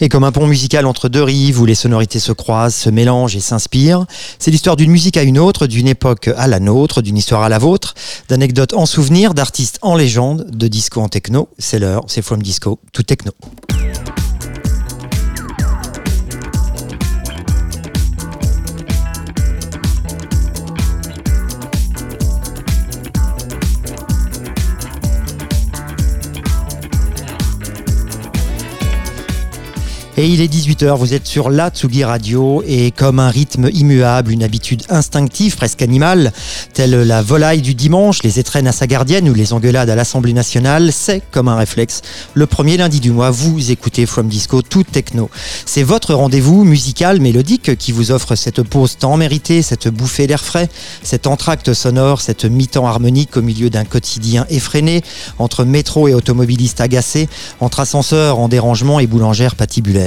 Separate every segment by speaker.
Speaker 1: Et comme un pont musical entre deux rives où les sonorités se croisent, se mélangent et s'inspirent, c'est l'histoire d'une musique à une autre, d'une époque à la nôtre, d'une histoire à la vôtre, d'anecdotes en souvenir, d'artistes en légende, de disco en techno. C'est l'heure, c'est From Disco, tout techno. Et il est 18h, vous êtes sur la Tsugi Radio et comme un rythme immuable, une habitude instinctive, presque animale, telle la volaille du dimanche, les étrennes à sa gardienne ou les engueulades à l'Assemblée nationale, c'est comme un réflexe. Le premier lundi du mois, vous écoutez From Disco, tout techno. C'est votre rendez-vous musical mélodique qui vous offre cette pause tant méritée, cette bouffée d'air frais, cet entracte sonore, cette mi-temps harmonique au milieu d'un quotidien effréné, entre métro et automobilistes agacés, entre ascenseurs en dérangement et boulangères patibulaires.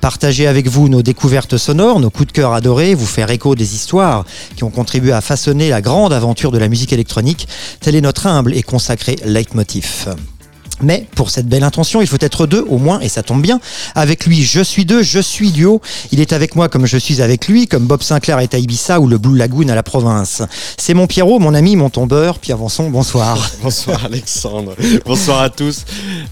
Speaker 1: Partager avec vous nos découvertes sonores, nos coups de cœur adorés, vous faire écho des histoires qui ont contribué à façonner la grande aventure de la musique électronique, tel est notre humble et consacré leitmotiv. Mais pour cette belle intention, il faut être deux au moins, et ça tombe bien. Avec lui, je suis deux, je suis duo. Il est avec moi comme je suis avec lui, comme Bob Sinclair est à Ibiza ou le Blue Lagoon à la province. C'est mon Pierrot, mon ami, mon tombeur. Pierre Vanson, bonsoir.
Speaker 2: bonsoir Alexandre. bonsoir à tous.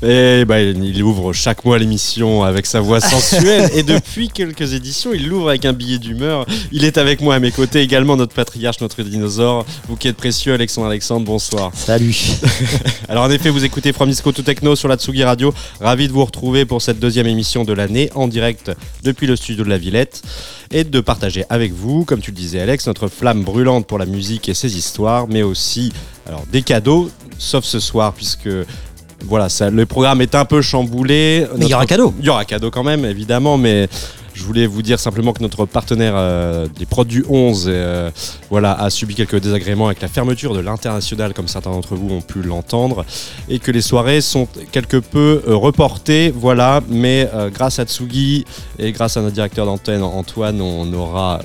Speaker 2: Et bah, il ouvre chaque mois l'émission avec sa voix sensuelle. et depuis quelques éditions, il l'ouvre avec un billet d'humeur. Il est avec moi à mes côtés également notre patriarche, notre dinosaure. Vous qui êtes précieux, Alexandre Alexandre, bonsoir.
Speaker 1: Salut.
Speaker 2: Alors en effet, vous écoutez From Disco tout techno sur la Tsugi Radio. Ravi de vous retrouver pour cette deuxième émission de l'année en direct depuis le studio de la Villette et de partager avec vous, comme tu le disais Alex, notre flamme brûlante pour la musique et ses histoires, mais aussi alors, des cadeaux, sauf ce soir puisque voilà, ça, le programme est un peu chamboulé.
Speaker 1: Mais il y aura cadeau.
Speaker 2: Il y aura cadeau quand même, évidemment, mais je voulais vous dire simplement que notre partenaire euh, des produits 11 euh, voilà, a subi quelques désagréments avec la fermeture de l'international, comme certains d'entre vous ont pu l'entendre, et que les soirées sont quelque peu euh, reportées. Voilà, mais grâce à Tsugi et grâce à notre directeur d'antenne Antoine, on aura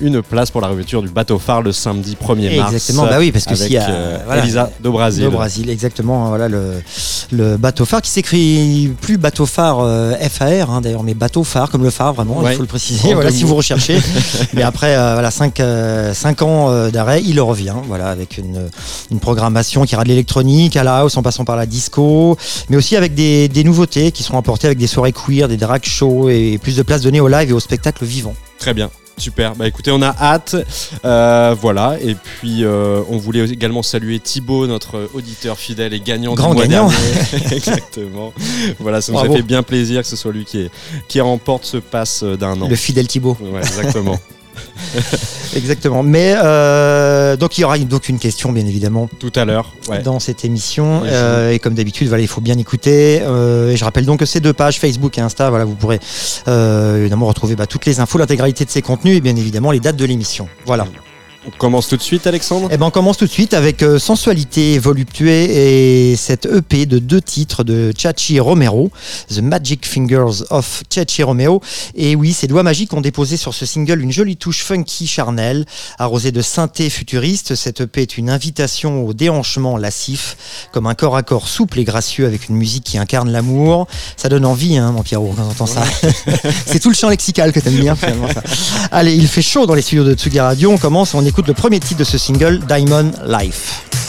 Speaker 2: une place pour la réouverture du bateau phare le samedi 1er
Speaker 1: mars. Exactement, bah oui, parce que s'il y
Speaker 2: a Elisa do Brasil.
Speaker 1: Brasil, exactement. Voilà le, le bateau phare qui s'écrit plus bateau phare FAR, hein, d'ailleurs, mais bateau phare comme le phare il faut le préciser. voilà, si vous recherchez. Mais après euh, voilà, 5, euh, ans euh, d'arrêt, il revient voilà, avec une, programmation qui ira de l'électronique à la house en passant par la disco, mais aussi avec des, nouveautés qui seront apportées avec des soirées queer, des drag shows et plus de place donnée au live et au spectacle vivant.
Speaker 2: Très bien. Super, bah écoutez, on a hâte. Euh, voilà, et puis euh, on voulait également saluer Thibaut, notre auditeur fidèle et gagnant
Speaker 1: Grand
Speaker 2: du mois
Speaker 1: gagnant.
Speaker 2: Exactement. Voilà, ça nous a fait bien plaisir que ce soit lui qui, qui remporte ce pass d'un an.
Speaker 1: Le fidèle Thibaut.
Speaker 2: Ouais, exactement.
Speaker 1: Exactement. Mais euh, donc il y aura donc une question bien évidemment
Speaker 2: tout à l'heure
Speaker 1: dans cette émission euh, et comme d'habitude voilà il faut bien écouter. Euh, et je rappelle donc que ces deux pages Facebook et Insta voilà vous pourrez évidemment retrouver bah, toutes les infos, l'intégralité de ces contenus et bien évidemment les dates de l'émission. Voilà.
Speaker 2: On commence tout de suite, Alexandre
Speaker 1: Eh ben, on commence tout de suite avec euh, Sensualité voluptuée et cette EP de deux titres de Chachi Romero, The Magic Fingers of Chachi Romero. Et oui, ces doigts magiques ont déposé sur ce single une jolie touche funky charnelle, arrosée de synthé futuriste. Cette EP est une invitation au déhanchement lascif, comme un corps à corps souple et gracieux avec une musique qui incarne l'amour. Ça donne envie, hein, mon Pierrot, quand on entend ça. C'est tout le champ lexical que t'aimes bien, finalement. Ça. Allez, il fait chaud dans les studios de Tsugi Radio. On commence, on écoute le premier titre de ce single, Diamond Life.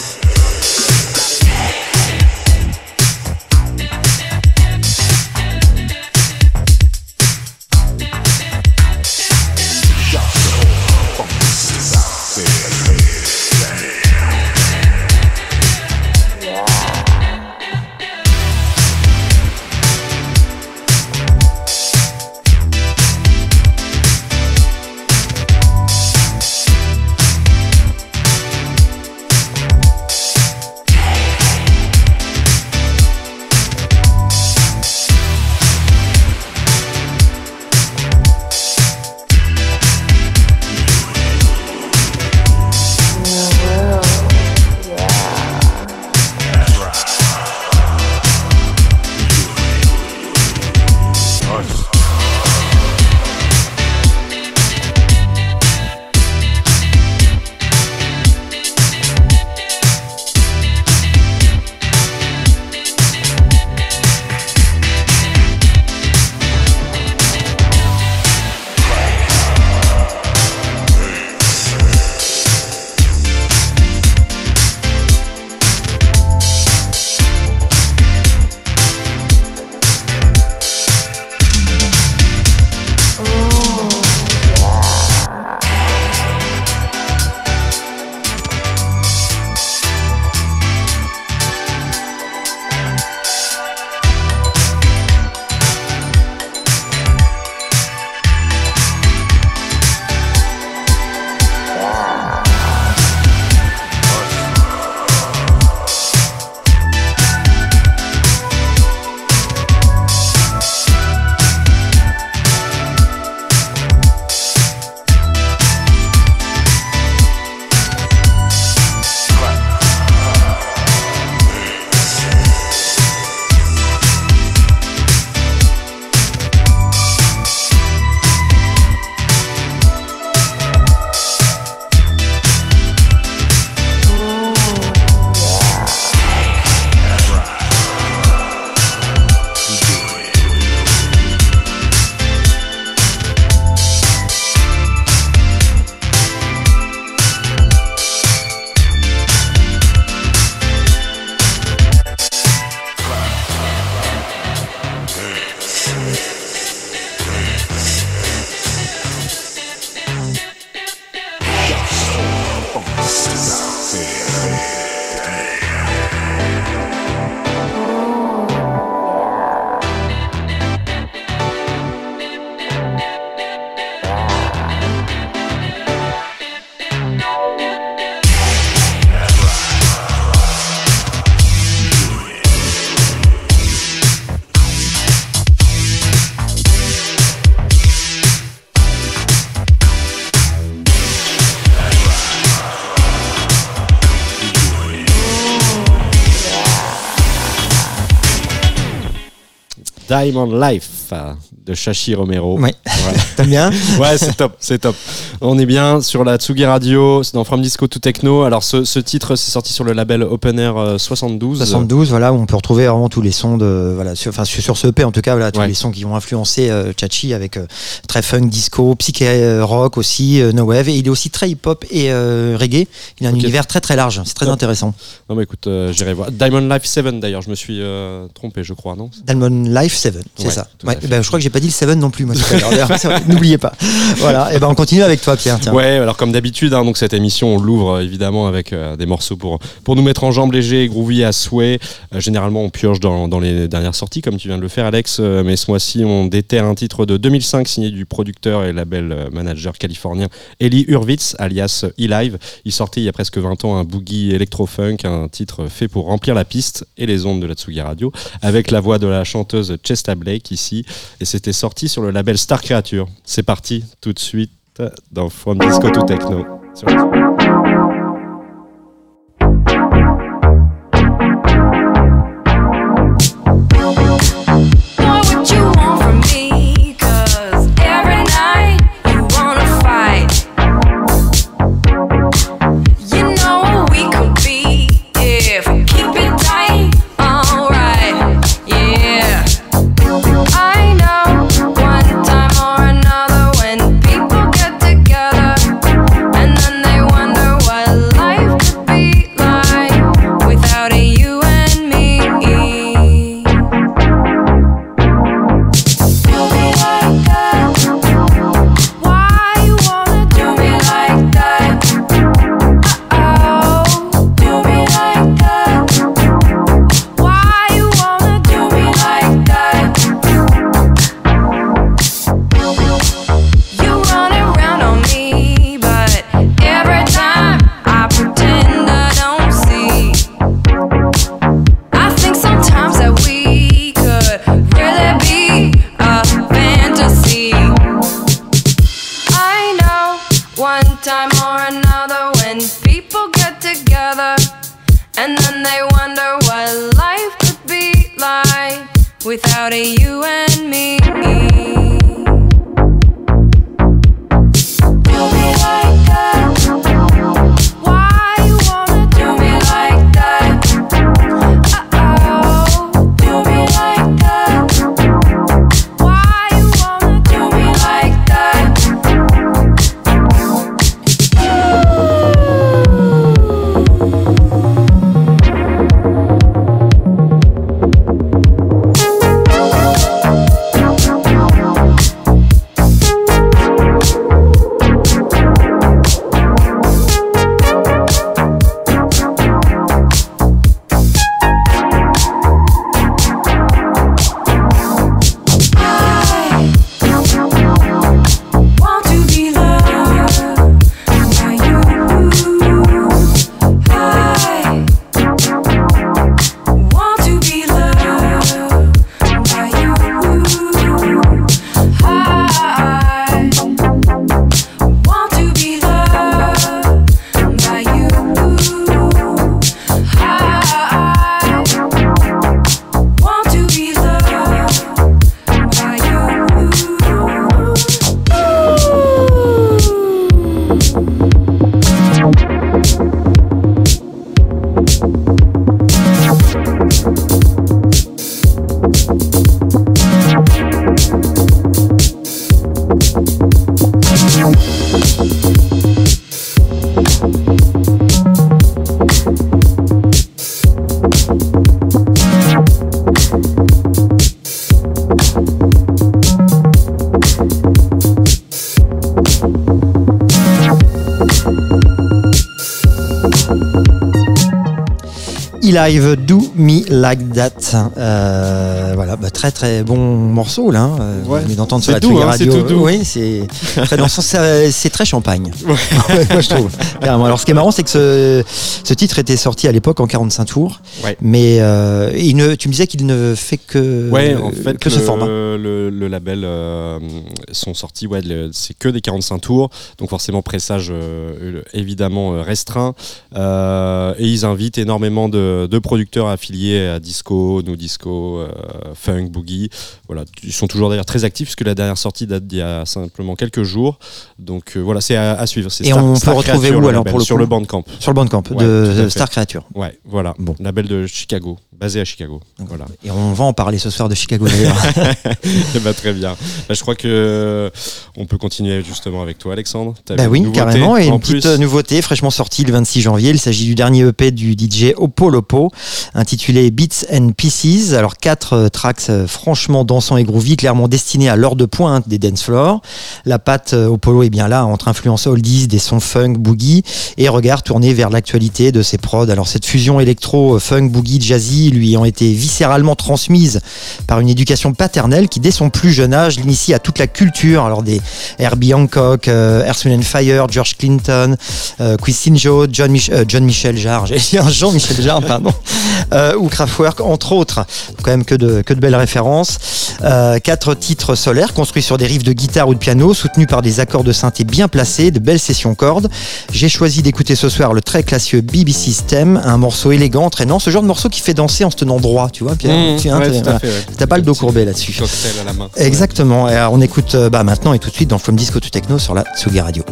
Speaker 3: Diamond Life de Shashi Romero.
Speaker 1: Ouais. T'aimes bien
Speaker 3: Ouais, c'est top, c'est top. On est bien sur la Tsugi Radio, c'est dans From Disco to Techno. Alors ce, titre, c'est sorti sur le label Open Air 72.
Speaker 1: Euh, 72, voilà, où on peut retrouver vraiment tous les sons de, voilà, sur, enfin sur ce EP en tout cas, voilà, tous les sons qui ont influencé euh, Chachi avec euh, très funk, disco, psyché rock aussi, no wave, et il est aussi très hip hop et reggae. Il a un univers très très large, c'est très intéressant.
Speaker 3: Non mais écoute, j'irai voir. Diamond Life 7 d'ailleurs, je me suis trompé, je crois, non?
Speaker 1: Diamond Life 7, c'est ça. Ben, je crois que j'ai pas dit le 7 non plus, moi, N'oubliez pas. Voilà, et ben on continue avec toi, Pierre.
Speaker 3: Ouais, alors comme d'habitude, hein, donc cette émission, on l'ouvre euh, évidemment avec euh, des morceaux pour, pour nous mettre en jambes légers et groovy à souhait. Euh, généralement, on pioche dans, dans, les dernières sorties, comme tu viens de le faire, Alex. mais ce mois-ci, on déterre un titre de 2005 signé du producteur et label manager californien Eli Hurwitz, alias E-Live. Il sortait il y a presque 20 ans un boogie electro-funk, un titre fait pour remplir la piste et les ondes de la Tsugi Radio, avec la voix de la chanteuse Chesta Blake ici. Et c'était sorti sur le label Star C'est parti tout de suite dans From Disco to Techno.
Speaker 1: Live Do Me Like That. Euh, très très bon morceau là. Hein.
Speaker 3: Ouais.
Speaker 1: On d'entendre
Speaker 3: sur
Speaker 1: la
Speaker 3: doux,
Speaker 1: hein,
Speaker 3: radio. Tout
Speaker 1: Oui, c'est très c'est très champagne. Moi je trouve. Alors ce qui est marrant, c'est que ce, ce, titre était sorti à l'époque en 45 tours, mais euh, il ne, tu me disais qu'il ne fait que,
Speaker 3: ouais, en fait,
Speaker 1: que ce format.
Speaker 3: Le, le label euh, sont sortis, ouais, c'est que des 45 tours, donc forcément pressage euh, évidemment restreint, et ils invitent énormément de de producteurs affiliés à disco, no disco, euh, funk,
Speaker 2: funk, boogie. Voilà, ils sont toujours d'ailleurs très actifs puisque la dernière sortie date d'il y a simplement quelques jours. Donc voilà, c'est à, suivre.
Speaker 1: Et on peut retrouver où alors pour le
Speaker 2: Sur le Bandcamp.
Speaker 1: Sur le Bandcamp de Star Creature.
Speaker 2: Ouais, voilà. Bon. Label de Chicago basé à Chicago. Voilà.
Speaker 1: Et on va en parler ce soir de Chicago d'ailleurs.
Speaker 2: bah, très bien. Bah, je crois que euh, on peut continuer justement avec toi, Alexandre.
Speaker 1: Bah oui, carrément. Et une petite nouveauté fraîchement sortie le 26 janvier. Il s'agit du dernier EP du DJ Oppo Lopo, intitulé Beats and Pieces. Alors quatre euh, tracks euh, franchement dansants et groovy, clairement destinés à l'heure de pointe des dance floors. La patte Opolo est bien là entre influence oldies, des sons funk, boogie et regard tourné vers l'actualité de ses prods. Alors cette fusion électro, funk, boogie, jazzy lui ont été viscéralement transmises par une éducation paternelle qui, dès son plus jeune âge, l'initie à toute la culture. Alors des Herbie Hancock, euh, Earth, Fire, George Clinton, euh, Christine Joe, John, euh, John Michel Jarre, j'ai dit un Jean-Michel Jarre, pardon, euh, ou Kraftwerk, entre autres. Quand même que de, que de belles références. quatre titres solaires construits sur des riffs de guitare ou de piano, soutenus par des accords de synthé bien placés, de belles sessions cordes. J'ai choisi d'écouter ce soir le très classieux BBC System, un morceau élégant, entraînant, ce genre de morceau qui fait danser en se tenant droit, tu vois, Pierre.
Speaker 2: Mmh,
Speaker 1: tu
Speaker 2: n'as
Speaker 1: pas le dos courbé là-dessus. Exactement. Et on écoute euh, bah, maintenant et tout de suite dans From Disco to Techno sur la Tsugi Radio.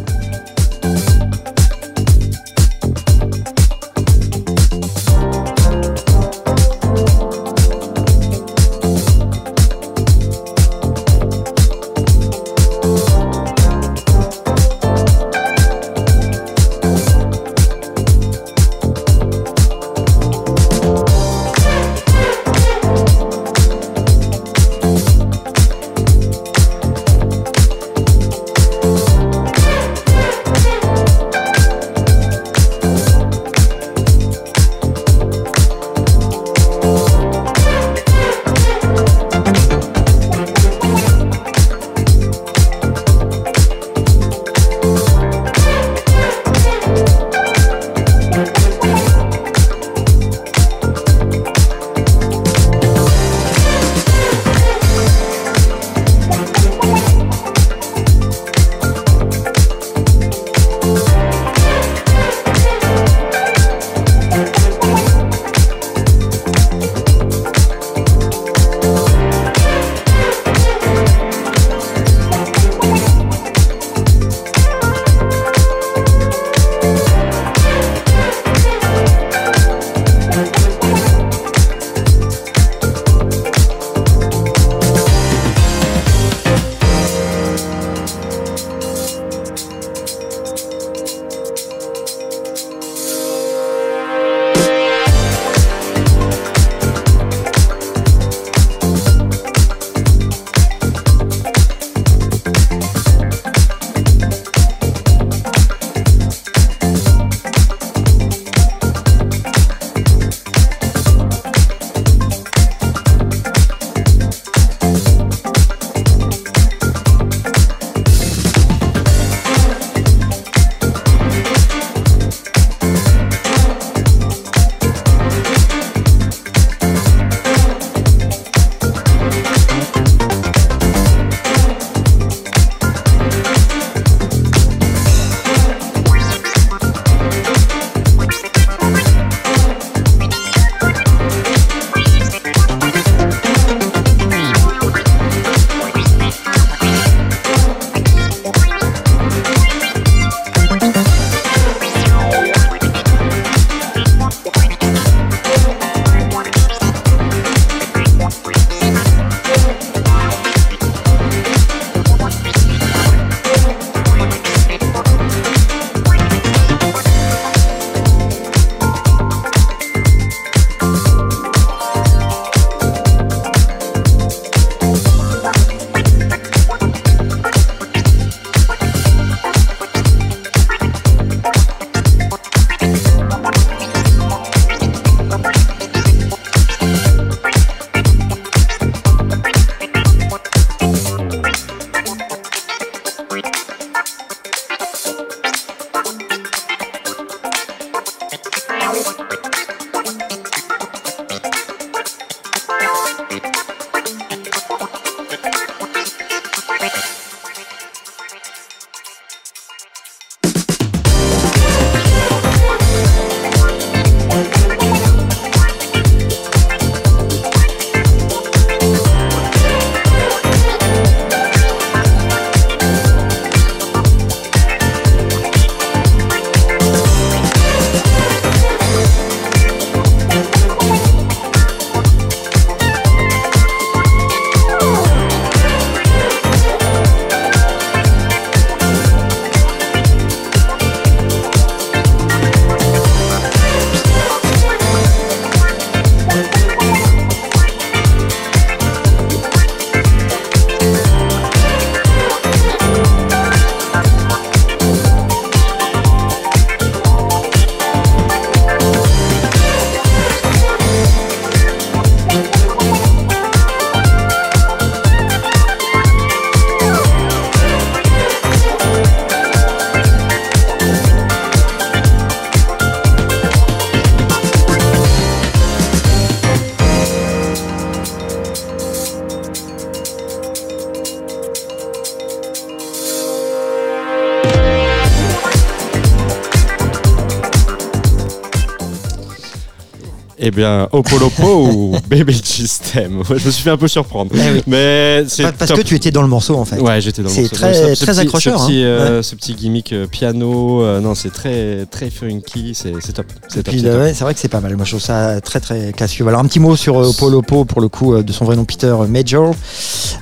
Speaker 2: Bien, Opolopo ou Baby System Je me suis fait un peu surprendre.
Speaker 1: Eh oui.
Speaker 2: Mais c'est
Speaker 1: Parce
Speaker 2: top.
Speaker 1: que tu étais dans le morceau en fait.
Speaker 2: Ouais, j'étais dans le
Speaker 1: C'est
Speaker 2: morceau.
Speaker 1: très-
Speaker 2: Donc, ce
Speaker 1: très
Speaker 2: petit-
Speaker 1: accrocheur,
Speaker 2: Ce petit,
Speaker 1: hein.
Speaker 2: euh, ce petit gimmick euh, piano, euh, non, c'est très, très funky, c'est c'est top. C'est c'est
Speaker 1: ouais, c'est vrai que c'est pas mal. Moi, je trouve ça très très classieux. Alors, un petit mot sur Oppo, pour le coup, de son vrai nom Peter Major.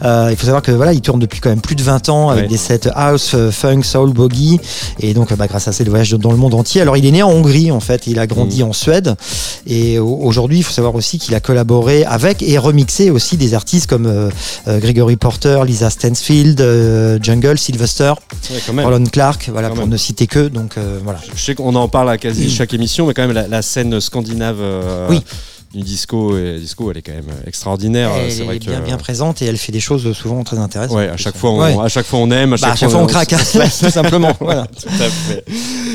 Speaker 1: Euh, il faut savoir que voilà, il tourne depuis quand même plus de 20 ans avec
Speaker 2: Ouais.
Speaker 1: des sets house, euh, funk, soul, boogie. Et donc, euh, bah, grâce à ça, il voyage dans le monde entier. Alors, il est né en Hongrie, en fait. Il a grandi
Speaker 2: Mm.
Speaker 1: en Suède. Et au- aujourd'hui, il faut savoir aussi qu'il a collaboré avec et remixé aussi des artistes comme euh, Gregory Porter, Lisa Stansfield, euh, Jungle, Sylvester,
Speaker 2: Ouais.
Speaker 1: Roland Clark, voilà,
Speaker 2: Quand
Speaker 1: pour
Speaker 2: même.
Speaker 1: ne citer que. Donc, voilà.
Speaker 2: Je sais qu'on en parle à quasi chaque émission, mais quand même la, la scène scandinave
Speaker 1: Oui.
Speaker 2: Du disco, et, disco, elle est quand même extraordinaire.
Speaker 1: Elle
Speaker 2: c'est vrai
Speaker 1: est
Speaker 2: que
Speaker 1: bien, bien présente et elle fait des choses souvent très intéressantes.
Speaker 2: ouais, à chaque fois, on,
Speaker 1: Ouais.
Speaker 2: à chaque fois on aime, à chaque,
Speaker 1: Bah, à chaque fois on craque, hein, tout simplement. Voilà.
Speaker 2: Tout à fait.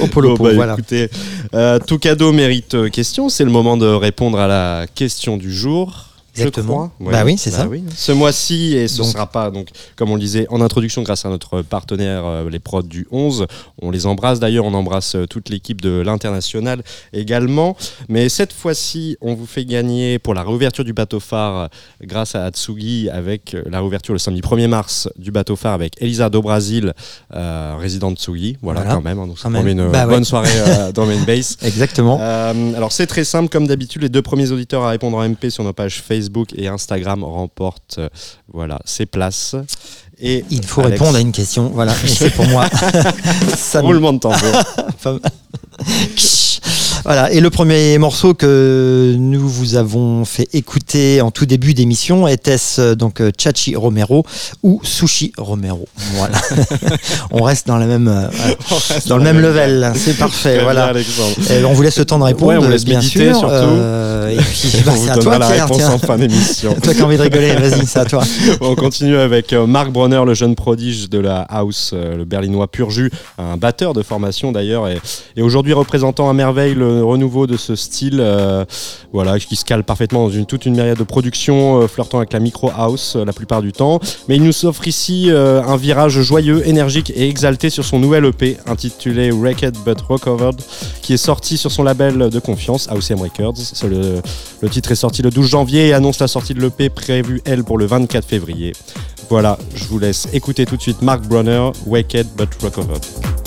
Speaker 1: Au polo,
Speaker 2: Bon, bah,
Speaker 1: voilà.
Speaker 2: écoutez, euh, tout cadeau mérite euh, question. C'est le moment de répondre à la question du jour. Je
Speaker 1: Exactement.
Speaker 2: crois.
Speaker 1: Bah oui, c'est ça.
Speaker 2: oui. Ce mois-ci, et ce
Speaker 1: Donc-
Speaker 2: sera pas, donc, comme on le disait en introduction, grâce à notre partenaire, euh, les prods du 11. On les embrasse d'ailleurs, on embrasse euh, toute l'équipe de l'international également. Mais cette fois-ci, on vous fait gagner pour la réouverture du bateau phare euh, grâce à Atsugi avec la réouverture le samedi 1er mars du bateau phare avec Elisa do Brasil, euh, résidente Tsugi. Voilà,
Speaker 1: Voilà.
Speaker 2: quand même. hein, donc ça
Speaker 1: Quand même.
Speaker 2: une
Speaker 1: Bah ouais.
Speaker 2: bonne soirée euh, dans Main Base.
Speaker 1: Exactement.
Speaker 2: Alors c'est très simple, comme d'habitude, les deux premiers auditeurs à répondre en MP sur nos pages Facebook et Instagram remportent euh, voilà, ces places. Et
Speaker 1: Il faut
Speaker 2: Alex,
Speaker 1: répondre à une question. Voilà. C'est pour moi. Ça me-
Speaker 2: roulement de tambour.
Speaker 1: Voilà, et le premier morceau que nous vous avons fait écouter en tout début d'émission était-ce euh, donc euh, Chachi Romero ou Sushi Romero. Voilà. On reste dans la même euh, dans le même level, c'est parfait, voilà.
Speaker 2: bien.
Speaker 1: Et on vous laisse le temps de répondre,
Speaker 2: Ouais, on laisse
Speaker 1: bien
Speaker 2: méditer,
Speaker 1: sûr.
Speaker 2: surtout.
Speaker 1: euh, et puis bah, c'est à toi,
Speaker 2: la
Speaker 1: Pierre.
Speaker 2: réponse
Speaker 1: tiens.
Speaker 2: en fin d'émission.
Speaker 1: Toi qui as envie de rigoler, vas-y, c'est à toi.
Speaker 2: on continue avec Marc Bronner, le jeune prodige de la house, le berlinois pur jus, un batteur de formation d'ailleurs, et, et aujourd'hui représentant à merveille le renouveau de ce style, euh, voilà, qui se cale parfaitement dans une, toute une myriade de productions, euh, flirtant avec la micro house euh, la plupart du temps. Mais il nous offre ici un virage joyeux, énergique et exalté sur son nouvel EP intitulé Wrecked But Recovered, qui est sorti sur son label de confiance, AOCM Records. Le, titre est sorti le 12 janvier et annonce la sortie de l'EP prévue, elle, pour le 24 février. Voilà, je vous laisse écouter tout de suite Mark Bronner, Wicked But Recovered.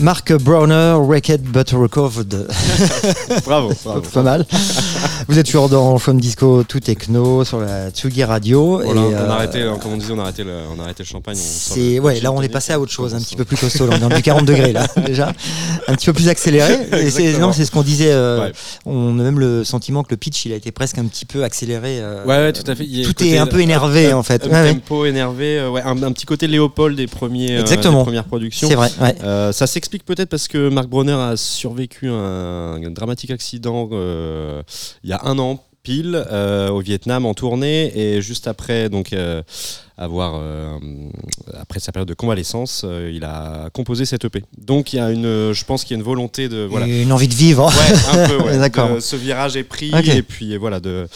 Speaker 1: Mark Browner, Wrecked but Recovered.
Speaker 2: bravo, bravo.
Speaker 1: Pas mal. Vous êtes toujours dans Fun Disco tout techno sur la Tsugi Radio.
Speaker 2: Voilà,
Speaker 1: et,
Speaker 2: on,
Speaker 1: euh,
Speaker 2: a arrêté, comme on disait, on a arrêté le, on a arrêté le champagne.
Speaker 1: C'est
Speaker 2: le-
Speaker 1: ouais,
Speaker 2: le
Speaker 1: là on est passé à autre chose, un petit peu plus costaud. Là, on est dans du 40 degrés là déjà, un petit peu plus accéléré. Et c'est non, c'est ce qu'on disait. euh,
Speaker 2: Ouais.
Speaker 1: On a même le sentiment que le pitch il a été presque un petit peu accéléré. euh,
Speaker 2: Ouais, ouais, tout à fait. Il
Speaker 1: Tout est un peu
Speaker 2: euh,
Speaker 1: énervé en fait. ouais.
Speaker 2: tempo énervé, euh, ouais, un, un petit côté Léopold des premiers, euh,
Speaker 1: Exactement.
Speaker 2: des premières productions.
Speaker 1: C'est vrai. Ouais.
Speaker 2: Euh, ça s'explique peut-être parce que Mark Bronner a survécu à un, un dramatique accident euh, il y a un an pile euh, au Vietnam en tournée et juste après donc euh, avoir après sa période de convalescence il a composé cette EP donc il y a une je pense qu'il y a une volonté de voilà
Speaker 1: Une envie de vivre.
Speaker 2: Ouais, un peu, ouais.
Speaker 1: D'accord.
Speaker 2: Ce virage est pris et puis voilà de,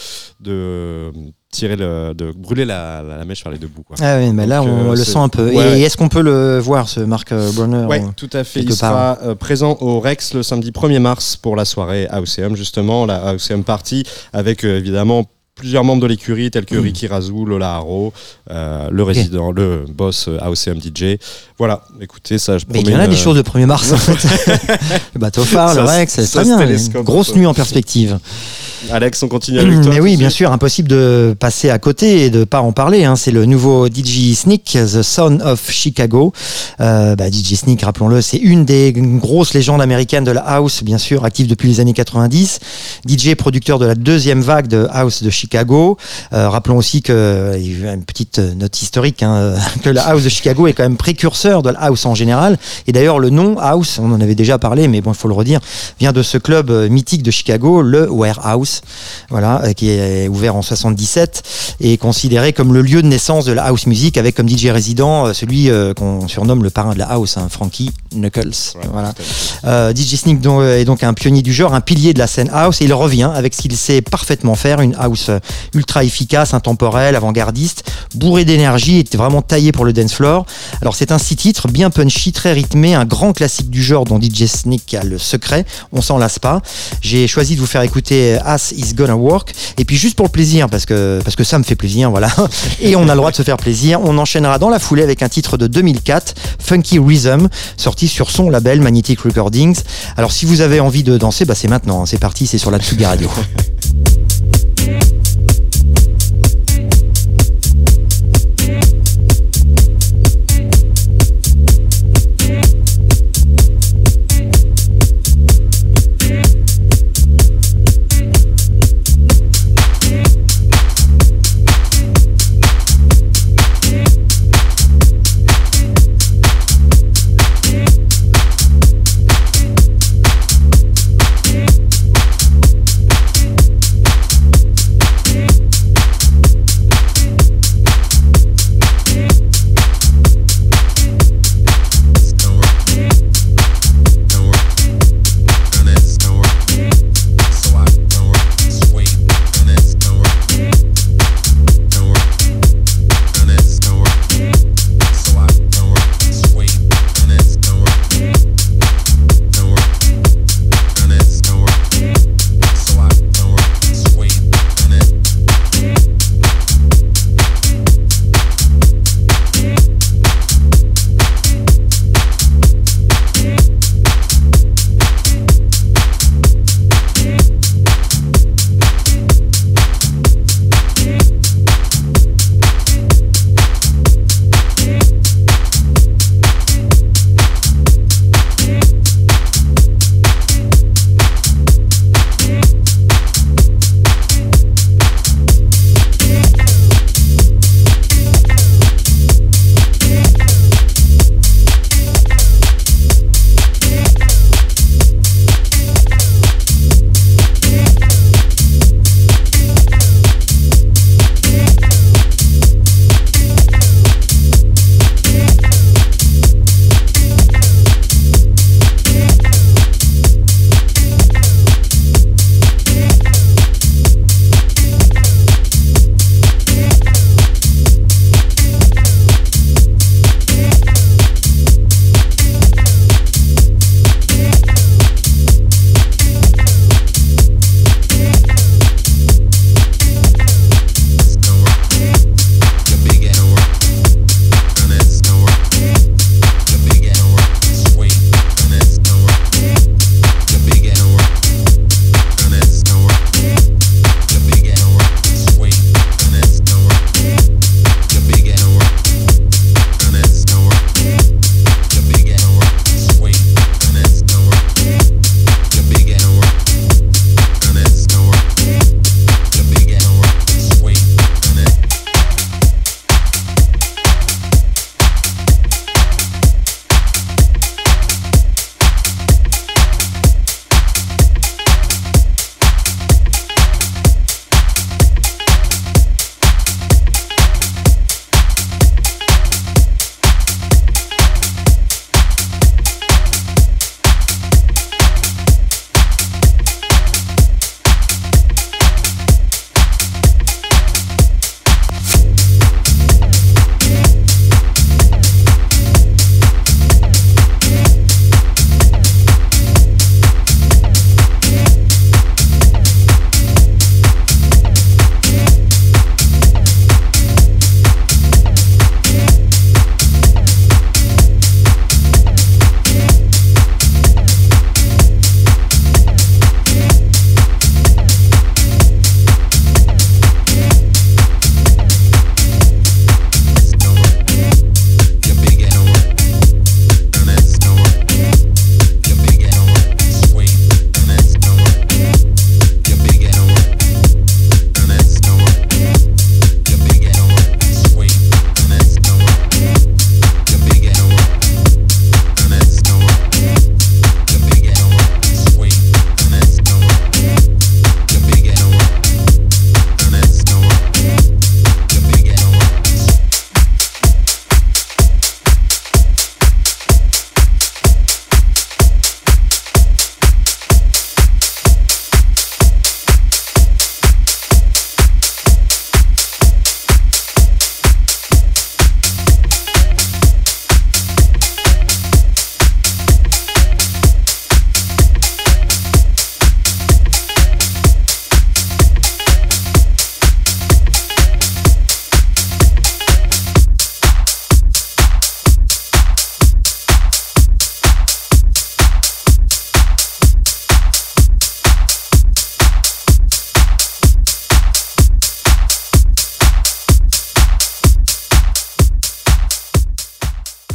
Speaker 2: de tirer le, de brûler la, la- la mèche par les deux bouts. Quoi.
Speaker 1: Ah oui, mais là on
Speaker 2: euh,
Speaker 1: le sent un peu.
Speaker 2: Ouais.
Speaker 1: Et est-ce qu'on peut le voir ce Mark euh, Brunner euh,
Speaker 2: tout à fait. Il sera euh, présent au Rex le samedi 1er mars pour la soirée AOCM, justement, la AOCM Party, avec euh, évidemment plusieurs membres de l'écurie tels que
Speaker 1: Mm.
Speaker 2: Ricky Razou, Lola Haro, euh, le résident, le boss euh, AOCM DJ. Voilà, écoutez, ça je
Speaker 1: Mais il y en a
Speaker 2: une-
Speaker 1: des choses le 1er mars en fait. le bateau phare, le
Speaker 2: Ça
Speaker 1: Rex, c'est très bien. grosse nuit en perspective.
Speaker 2: Alex, on continue avec toi.
Speaker 1: Mais oui, bien sûr, impossible de passer à côté et de pas en parler. hein. C'est le nouveau DJ Sneak, The Son of Chicago. Euh, bah, DJ Sneak, rappelons-le, c'est une des grosses légendes américaines de la house, bien sûr, active depuis les années 90. DJ producteur de la deuxième vague de house de Chicago. Euh, rappelons aussi que, a une petite note historique, hein, que la house de Chicago est quand même précurseur de la house en général. Et d'ailleurs, le nom house, on en avait déjà parlé, mais bon, il faut le redire, vient de ce club euh, mythique de Chicago, le Warehouse voilà, euh, qui est ouvert en 77 et considéré comme le lieu de naissance de la house music avec comme DJ résident euh, celui euh, qu'on surnomme le parrain de la house, hein, Frankie Knuckles.
Speaker 2: Ouais,
Speaker 1: voilà. Euh, DJ Sneak euh, est donc un pionnier du genre, un pilier de la scène house et il revient avec ce qu'il sait parfaitement faire, une house euh, ultra efficace, intemporelle, avant-gardiste, bourrée d'énergie, était vraiment taillé pour le dance floor. Alors c'est un six titres bien punchy, très rythmé, un grand classique du genre dont DJ Sneak a le secret, on s'en lasse pas. J'ai choisi de vous faire écouter As Is Gonna Work et puis juste pour le plaisir parce que parce que ça me fait plaisir, voilà. Et on a le droit de se faire plaisir. On enchaînera dans la foulée avec un titre de 2004, Funky Rhythm, sorti sur son label Magnetic Recordings. Alors si vous avez envie de danser, bah c'est maintenant, hein. c'est parti, c'est sur la Tsugi Radio.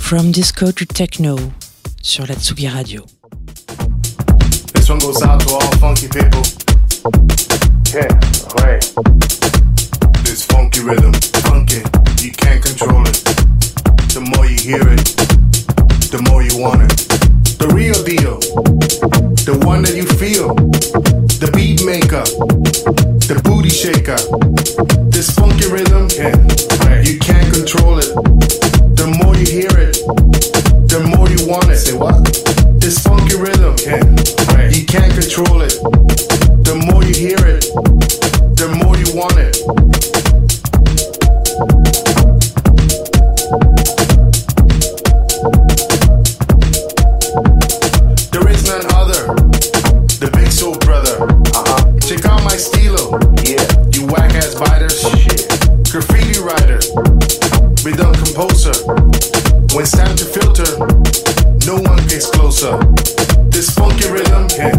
Speaker 4: From Disco to Techno sur la Tsugi Radio.
Speaker 5: This one goes out to all funky people. Yeah, right. This funky rhythm, funky, you can't control it. The more you hear it, the more you want it. The real deal, the one that you feel, the beat maker, the booty shaker. This funky rhythm, yeah, Graffiti writer, rhythm composer. When it's time to filter, no one gets closer. This funky rhythm, yeah,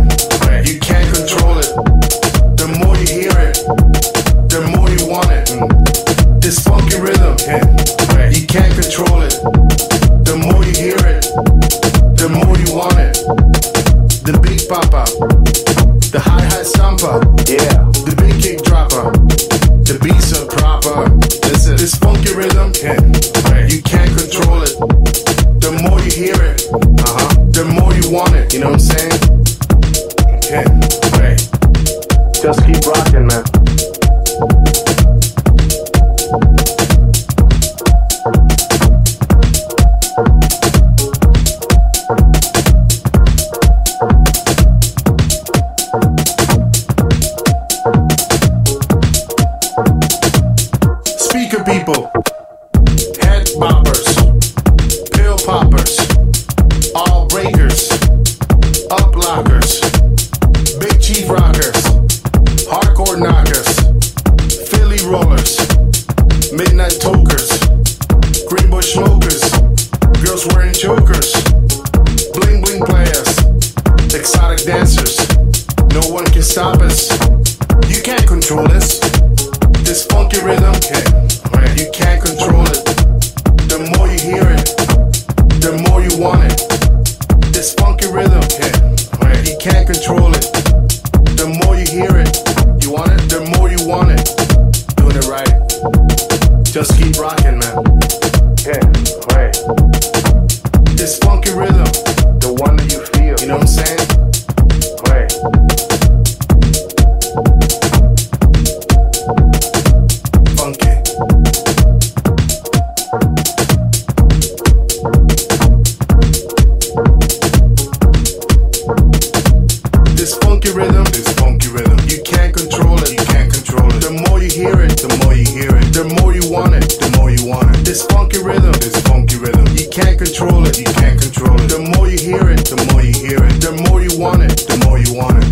Speaker 5: hear it, the more you hear it. The more you want it, the more you want it. This funky rhythm, this funky rhythm. You can't control it, you can't control it. The more you hear it, the more you hear it. The more you want it, the more you want it.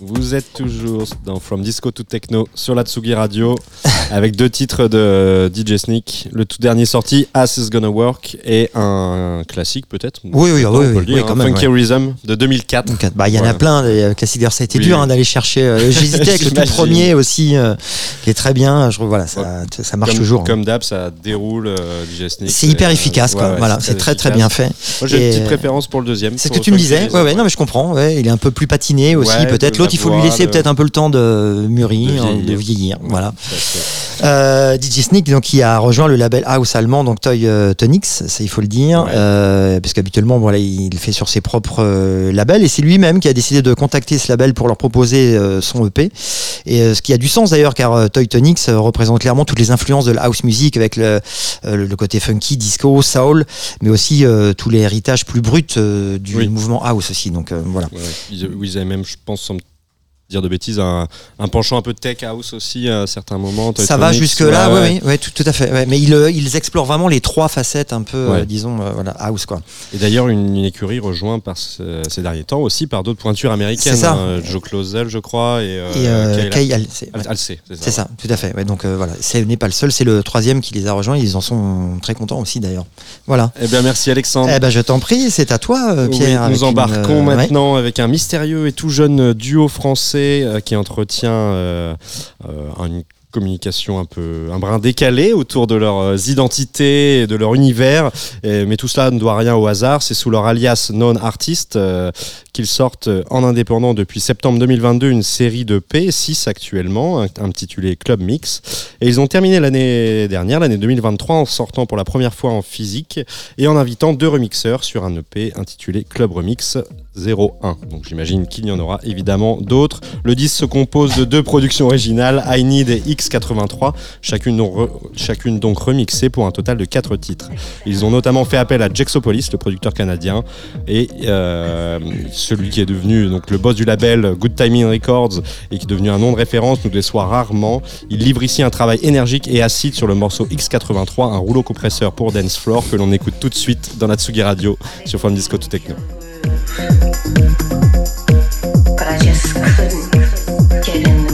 Speaker 2: Vous êtes toujours dans From Disco to Techno sur la Tsugi Radio avec deux titres de DJ Sneak. Le tout dernier sorti, As is Gonna Work, et un classique peut-être.
Speaker 1: Oui, oui, oui, oui, oui,
Speaker 2: hein,
Speaker 1: quand même,
Speaker 2: Funky
Speaker 1: ouais.
Speaker 2: Rhythm de 2004.
Speaker 1: Donc, bah, il y en a plein des classiques. D'ailleurs, ça a été dur hein, d'aller chercher. euh, J'hésitais avec le tout premier aussi, euh, qui est très bien. Je, voilà, ça, ça marche
Speaker 2: comme,
Speaker 1: toujours. hein.
Speaker 2: Comme d'hab, ça déroule euh, DJ Sneak.
Speaker 1: C'est hyper
Speaker 2: euh,
Speaker 1: efficace, quoi.
Speaker 2: ouais,
Speaker 1: voilà, c'est très très bien fait.
Speaker 2: Moi j'ai une
Speaker 1: Et-
Speaker 2: petite préférence pour le deuxième.
Speaker 1: C'est ce que tu me disais. Ouais, ouais, non, mais je comprends. Ouais, il est un peu plus patiné aussi, peut-être. L'autre,
Speaker 2: la
Speaker 1: il faut lui laisser peut-être un peu le temps de mûrir,
Speaker 2: De vieillir.
Speaker 1: Voilà. Euh, DJ Sneak, donc, qui a rejoint le label house allemand, donc Toy euh, Tonics, ça il faut le dire,
Speaker 2: Ouais.
Speaker 1: euh, parce qu'habituellement, voilà, il le fait sur ses propres euh, labels, et c'est lui-même qui a décidé de contacter ce label pour leur proposer euh, son EP. Et ce qui a du sens d'ailleurs, car Toy Tonics euh, représente clairement toutes les influences de la house music avec le, le côté funky, disco, soul, mais aussi tous les héritages plus bruts du
Speaker 2: Oui.
Speaker 1: mouvement house aussi. Donc voilà.
Speaker 2: ouais, ils, ils avaient même, je pense, dire de bêtises, un, un penchant un peu tech house aussi à certains moments. Toy
Speaker 1: Ça va
Speaker 2: Tronics,
Speaker 1: jusque là,
Speaker 2: ouais,
Speaker 1: oui, oui, tout, tout à fait. ouais. Mais ils, euh, ils explorent vraiment les trois facettes un peu, euh, disons, euh, voilà, house quoi.
Speaker 2: Et d'ailleurs, une, une écurie rejointe par ce- ces derniers temps aussi par d'autres pointures américaines.
Speaker 1: C'est ça.
Speaker 2: hein, Joe Clausel, je crois, et, euh,
Speaker 1: Et Kay,
Speaker 2: Alcé, c'est ça.
Speaker 1: Tout à fait. Donc voilà, ce n'est pas le seul, c'est le troisième qui les a rejoints. Ils en sont très contents aussi d'ailleurs. Voilà.
Speaker 2: Eh bien, merci Alexandre.
Speaker 1: Eh ben, je t'en prie, c'est à toi,
Speaker 2: Oui,
Speaker 1: Pierre.
Speaker 2: nous embarquons maintenant avec un mystérieux et tout jeune duo français euh, qui entretient euh, euh, une communication un peu un brin décalé autour de leurs identités et de leur univers. Mais tout cela ne doit rien au hasard. C'est sous leur alias non artist euh, qu'ils sortent en indépendant depuis septembre 2022 une série de P6 actuellement int- intitulée Club Mix. Et ils ont terminé l'année dernière l'année 2023 en sortant pour la première fois en physique et en invitant deux remixeurs sur un EP intitulé Club Remix 01. Donc j'imagine qu'il y en aura évidemment d'autres. Le disque se compose de deux productions originales, I Need et X83, chacune donc, remixée pour un total de quatre titres. Ils ont notamment fait appel à Jexopolis, le producteur canadien, et euh, celui qui est devenu le boss du label Good Timing Records et qui est devenu un nom de référence, nous déçoit rarement. Il livre ici un travail énergique et acide sur le morceau X83, un rouleau compresseur pour dance floor que l'on écoute tout de suite dans la Tsugi Radio sur Fun Disco to Techno.
Speaker 6: But I just couldn't get in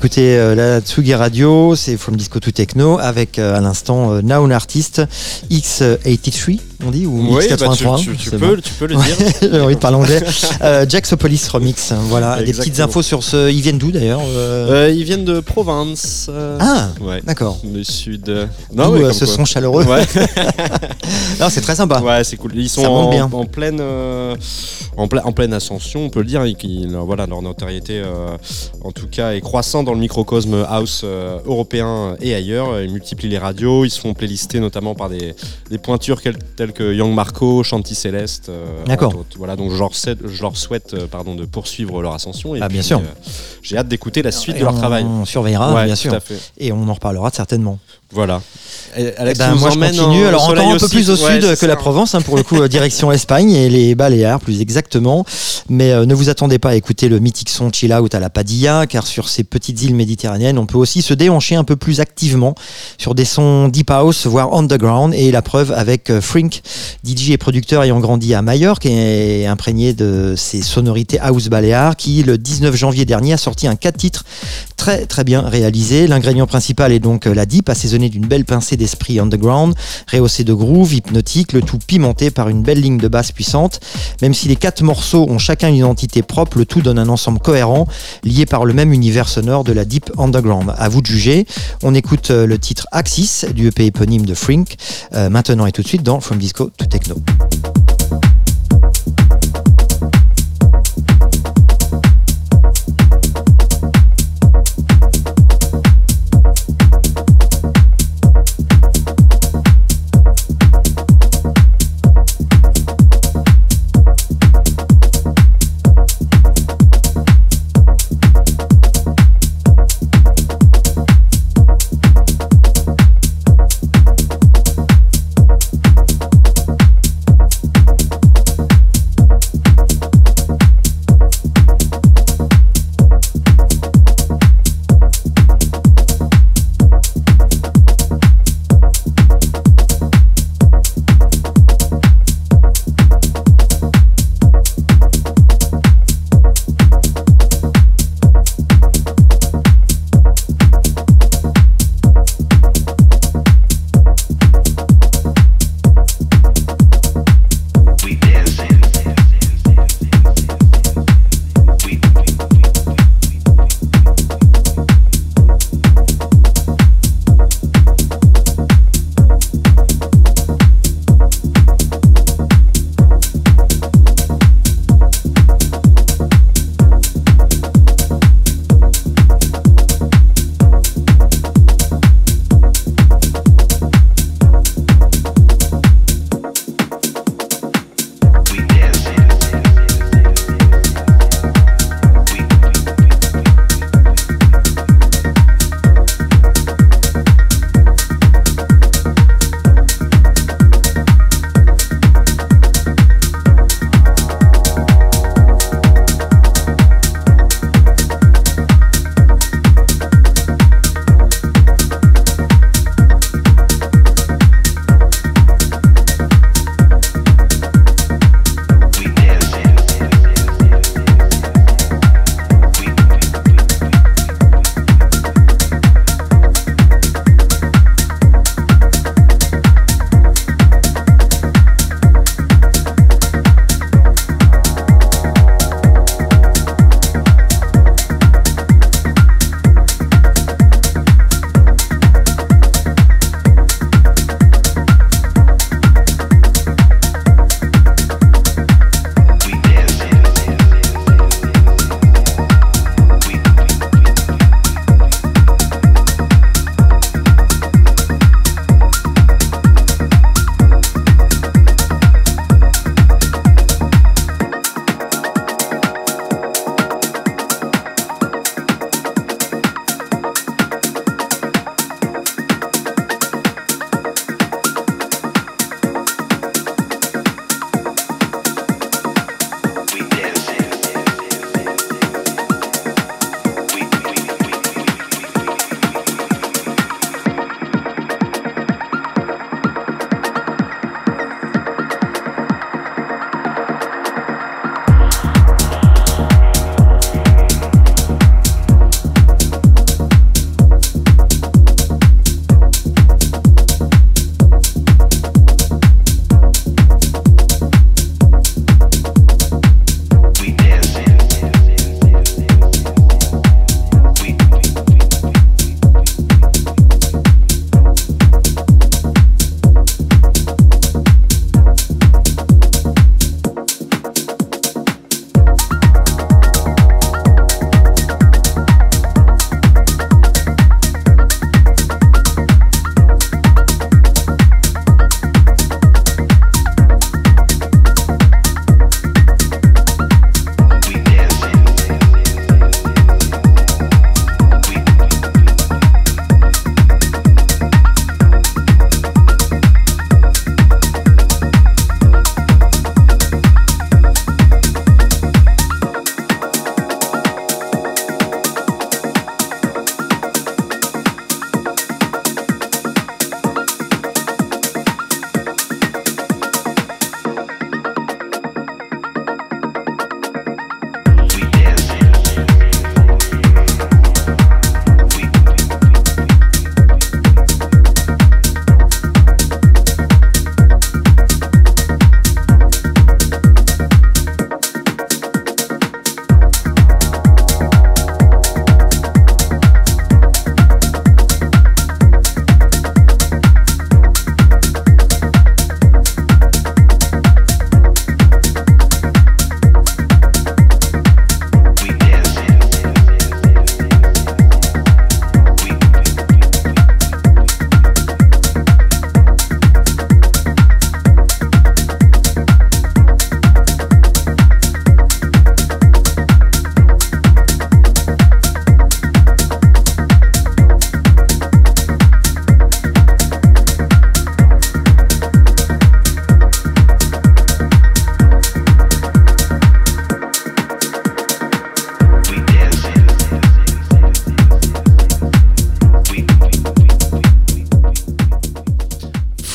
Speaker 1: écoutez euh, la Tsugi Radio, c'est From Disco to Techno, avec euh, à l'instant euh, Noun Artist X83, on dit, ou
Speaker 2: Oui, bah,
Speaker 1: X83
Speaker 2: tu, tu- peux,
Speaker 1: bon.
Speaker 2: tu peux le dire.
Speaker 1: J'ai envie de parler anglais. Euh, Jaxopolis Remix, voilà. Des petites infos sur ce. Ils viennent d'où d'ailleurs
Speaker 2: ils viennent de province. euh,
Speaker 1: Ah,
Speaker 2: ouais.
Speaker 1: d'accord.
Speaker 2: Le sud. euh, comme
Speaker 1: ce
Speaker 2: quoi.
Speaker 1: son chaleureux.
Speaker 2: Ouais,
Speaker 1: Non, c'est très sympa.
Speaker 2: ouais c'est cool. Ils sont
Speaker 1: Ça monte
Speaker 2: en,
Speaker 1: bien.
Speaker 2: en pleine, en, plein- en pleine ascension, on peut le dire. et qu'ils- voilà, leur notoriété, euh, en tout cas, est croissante dans le microcosme house euh, européen et ailleurs. Ils multiplient les radios. Ils se font playlister notamment par des, des pointures telles que Young Marco, Chanty Céleste. euh,
Speaker 1: D'accord.
Speaker 2: Voilà, donc je leur, souhaite- je leur souhaite euh, pardon, de poursuivre leur ascension. Et
Speaker 1: Ah, bien sûr.
Speaker 2: euh, J'ai hâte d'écouter la suite
Speaker 1: Et
Speaker 2: de leur
Speaker 1: on,
Speaker 2: travail.
Speaker 1: On surveillera,
Speaker 2: Ouais,
Speaker 1: bien sûr. Et on en reparlera certainement.
Speaker 2: Voilà. Et Alex,
Speaker 1: Eh ben, moi, je continue.
Speaker 2: en-
Speaker 1: Alors, encore un peu
Speaker 2: aussi.
Speaker 1: plus au
Speaker 2: Ouais,
Speaker 1: sud que la. Provence, hein, pour le coup, euh, direction Espagne et les Baléares, plus exactement. Mais euh, ne vous attendez pas à écouter le mythique son chill out à la Padilla, car sur ces petites îles méditerranéennes, on peut aussi se déhancher un peu plus activement sur des sons deep house, voire underground. Et la preuve avec euh, Frink, DJ et producteur ayant grandi à Majorque et imprégné de ses sonorités house baléares, qui le 19 janvier dernier a sorti un 4 titres très très bien réalisé. L'ingrédient principal est donc euh, la deep, assaisonnée d'une belle pincée d'esprit underground, rehaussée de groove hypnotique, le tout pimenté par une belle ligne de basse puissante. Même si les morceaux ont chacun une identité propre, le tout donne un ensemble cohérent, lié par le même univers sonore de la deep underground. À vous de juger. On écoute euh, le titre Axis du EP éponyme de Frink, euh, maintenant et tout de suite dans From Disco to Techno.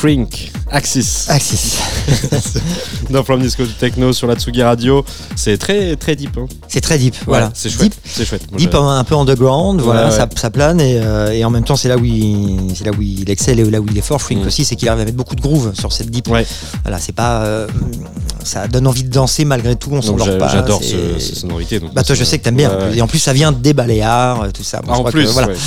Speaker 2: Frink. Axis.
Speaker 1: Axis.
Speaker 2: Dans From Disco Techno sur la Tsugi Radio. C'est très très deep. hein.
Speaker 1: C'est très deep. voilà.
Speaker 2: c'est chouette.
Speaker 1: Deep,
Speaker 2: C'est chouette. Moi,
Speaker 1: deep un, un peu underground. voilà,
Speaker 2: ouais.
Speaker 1: Ça, ça plane et, euh, et en même temps c'est là où il, c'est là où il excelle et là où il est fort. Shrink
Speaker 2: Mm.
Speaker 1: aussi, c'est qu'il arrive à mettre beaucoup de groove sur cette deep. Voilà, c'est pas, euh, ça donne envie de danser malgré tout. On s'endort pas.
Speaker 2: J'adore ce, ces sonorités. donc
Speaker 1: Bah toi, je sais que t'aimes bien. Et en plus, ça vient des Baléares, euh, tout ça.
Speaker 2: Ah,
Speaker 1: je
Speaker 2: en
Speaker 1: que,
Speaker 2: plus,
Speaker 1: voilà.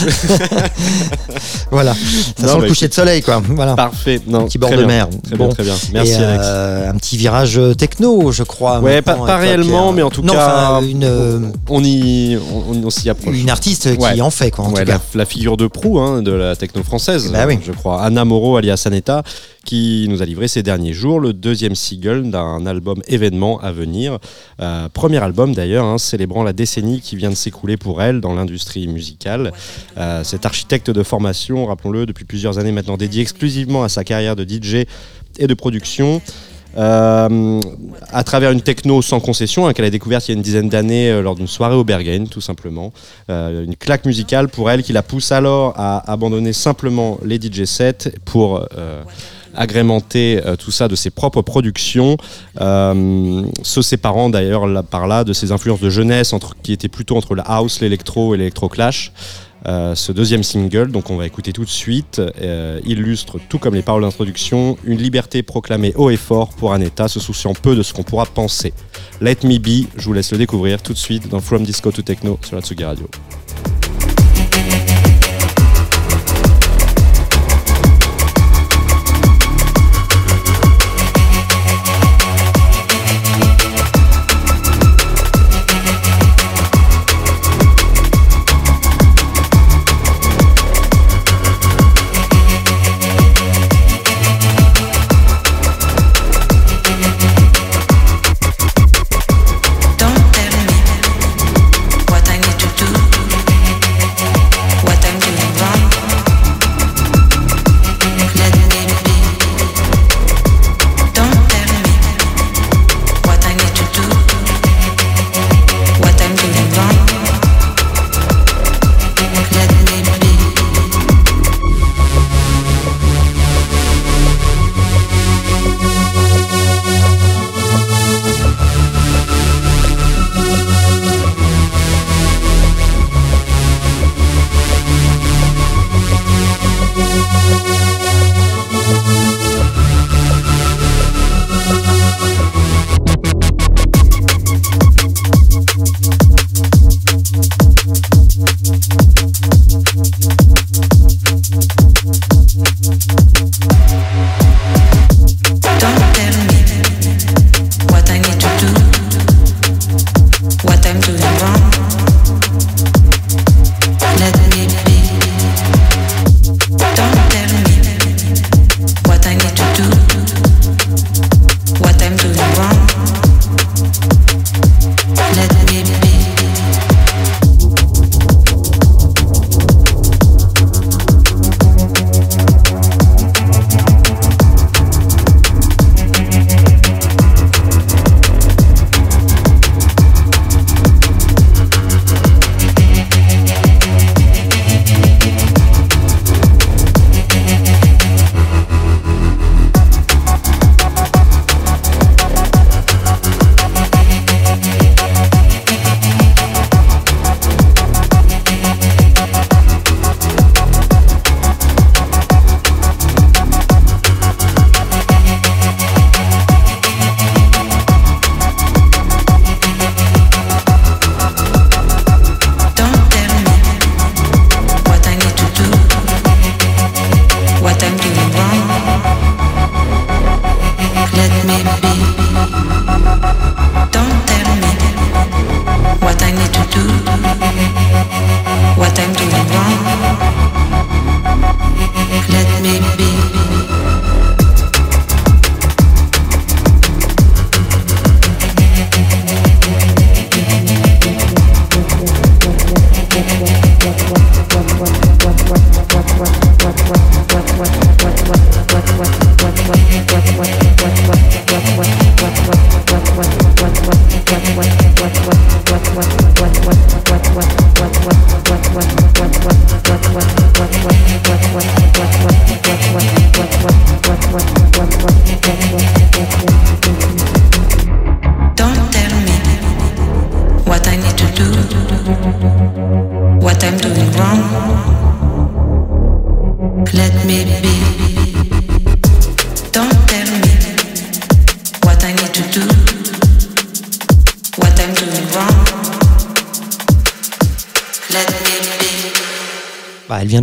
Speaker 1: Ça
Speaker 2: Non,
Speaker 1: sent
Speaker 2: bah,
Speaker 1: le coucher de soleil, quoi. Voilà.
Speaker 2: Parfait. Non,
Speaker 1: Petit bord de
Speaker 2: bien. Très
Speaker 1: Bon.
Speaker 2: bien, très bien. Merci
Speaker 1: Et,
Speaker 2: Alex.
Speaker 1: euh, un petit virage techno, je crois.
Speaker 2: Ouais, pas- réellement, mais en tout
Speaker 1: non,
Speaker 2: cas,
Speaker 1: une, euh,
Speaker 2: On y, on, on s'y approche.
Speaker 1: une artiste qui
Speaker 2: Ouais.
Speaker 1: en fait, quoi. En
Speaker 2: Ouais,
Speaker 1: tout
Speaker 2: la,
Speaker 1: cas.
Speaker 2: la figure de proue hein, de la techno française,
Speaker 1: Bah oui.
Speaker 2: je crois. Anna Moreau, alias Aneta, qui nous a livré ces derniers jours le deuxième single d'un album événement à venir. Euh, premier album d'ailleurs, hein, célébrant la décennie qui vient de s'écouler pour elle dans l'industrie musicale. Euh, cette architecte de formation, rappelons-le, depuis plusieurs années maintenant dédiée exclusivement à sa carrière de DJ et de production. Euh, à travers une techno sans concession hein, qu'elle a découverte il y a une dizaine d'années euh, lors d'une soirée au Berghain, tout simplement. Une claque musicale pour elle qui la pousse alors à abandonner simplement les DJ sets pour agrémenter euh, tout ça de ses propres productions, euh, se séparant d'ailleurs par là de ses influences de jeunesse entre, qui étaient plutôt entre la house, l'électro et l'électro-clash. Euh, ce deuxième single, donc on va écouter tout de suite, euh, illustre, tout comme les paroles d'introduction, une liberté proclamée haut et fort pour un État se souciant peu de ce qu'on pourra penser. Let Me Be, je vous laisse le découvrir tout de suite dans From Disco to Techno sur la Tsugi Radio.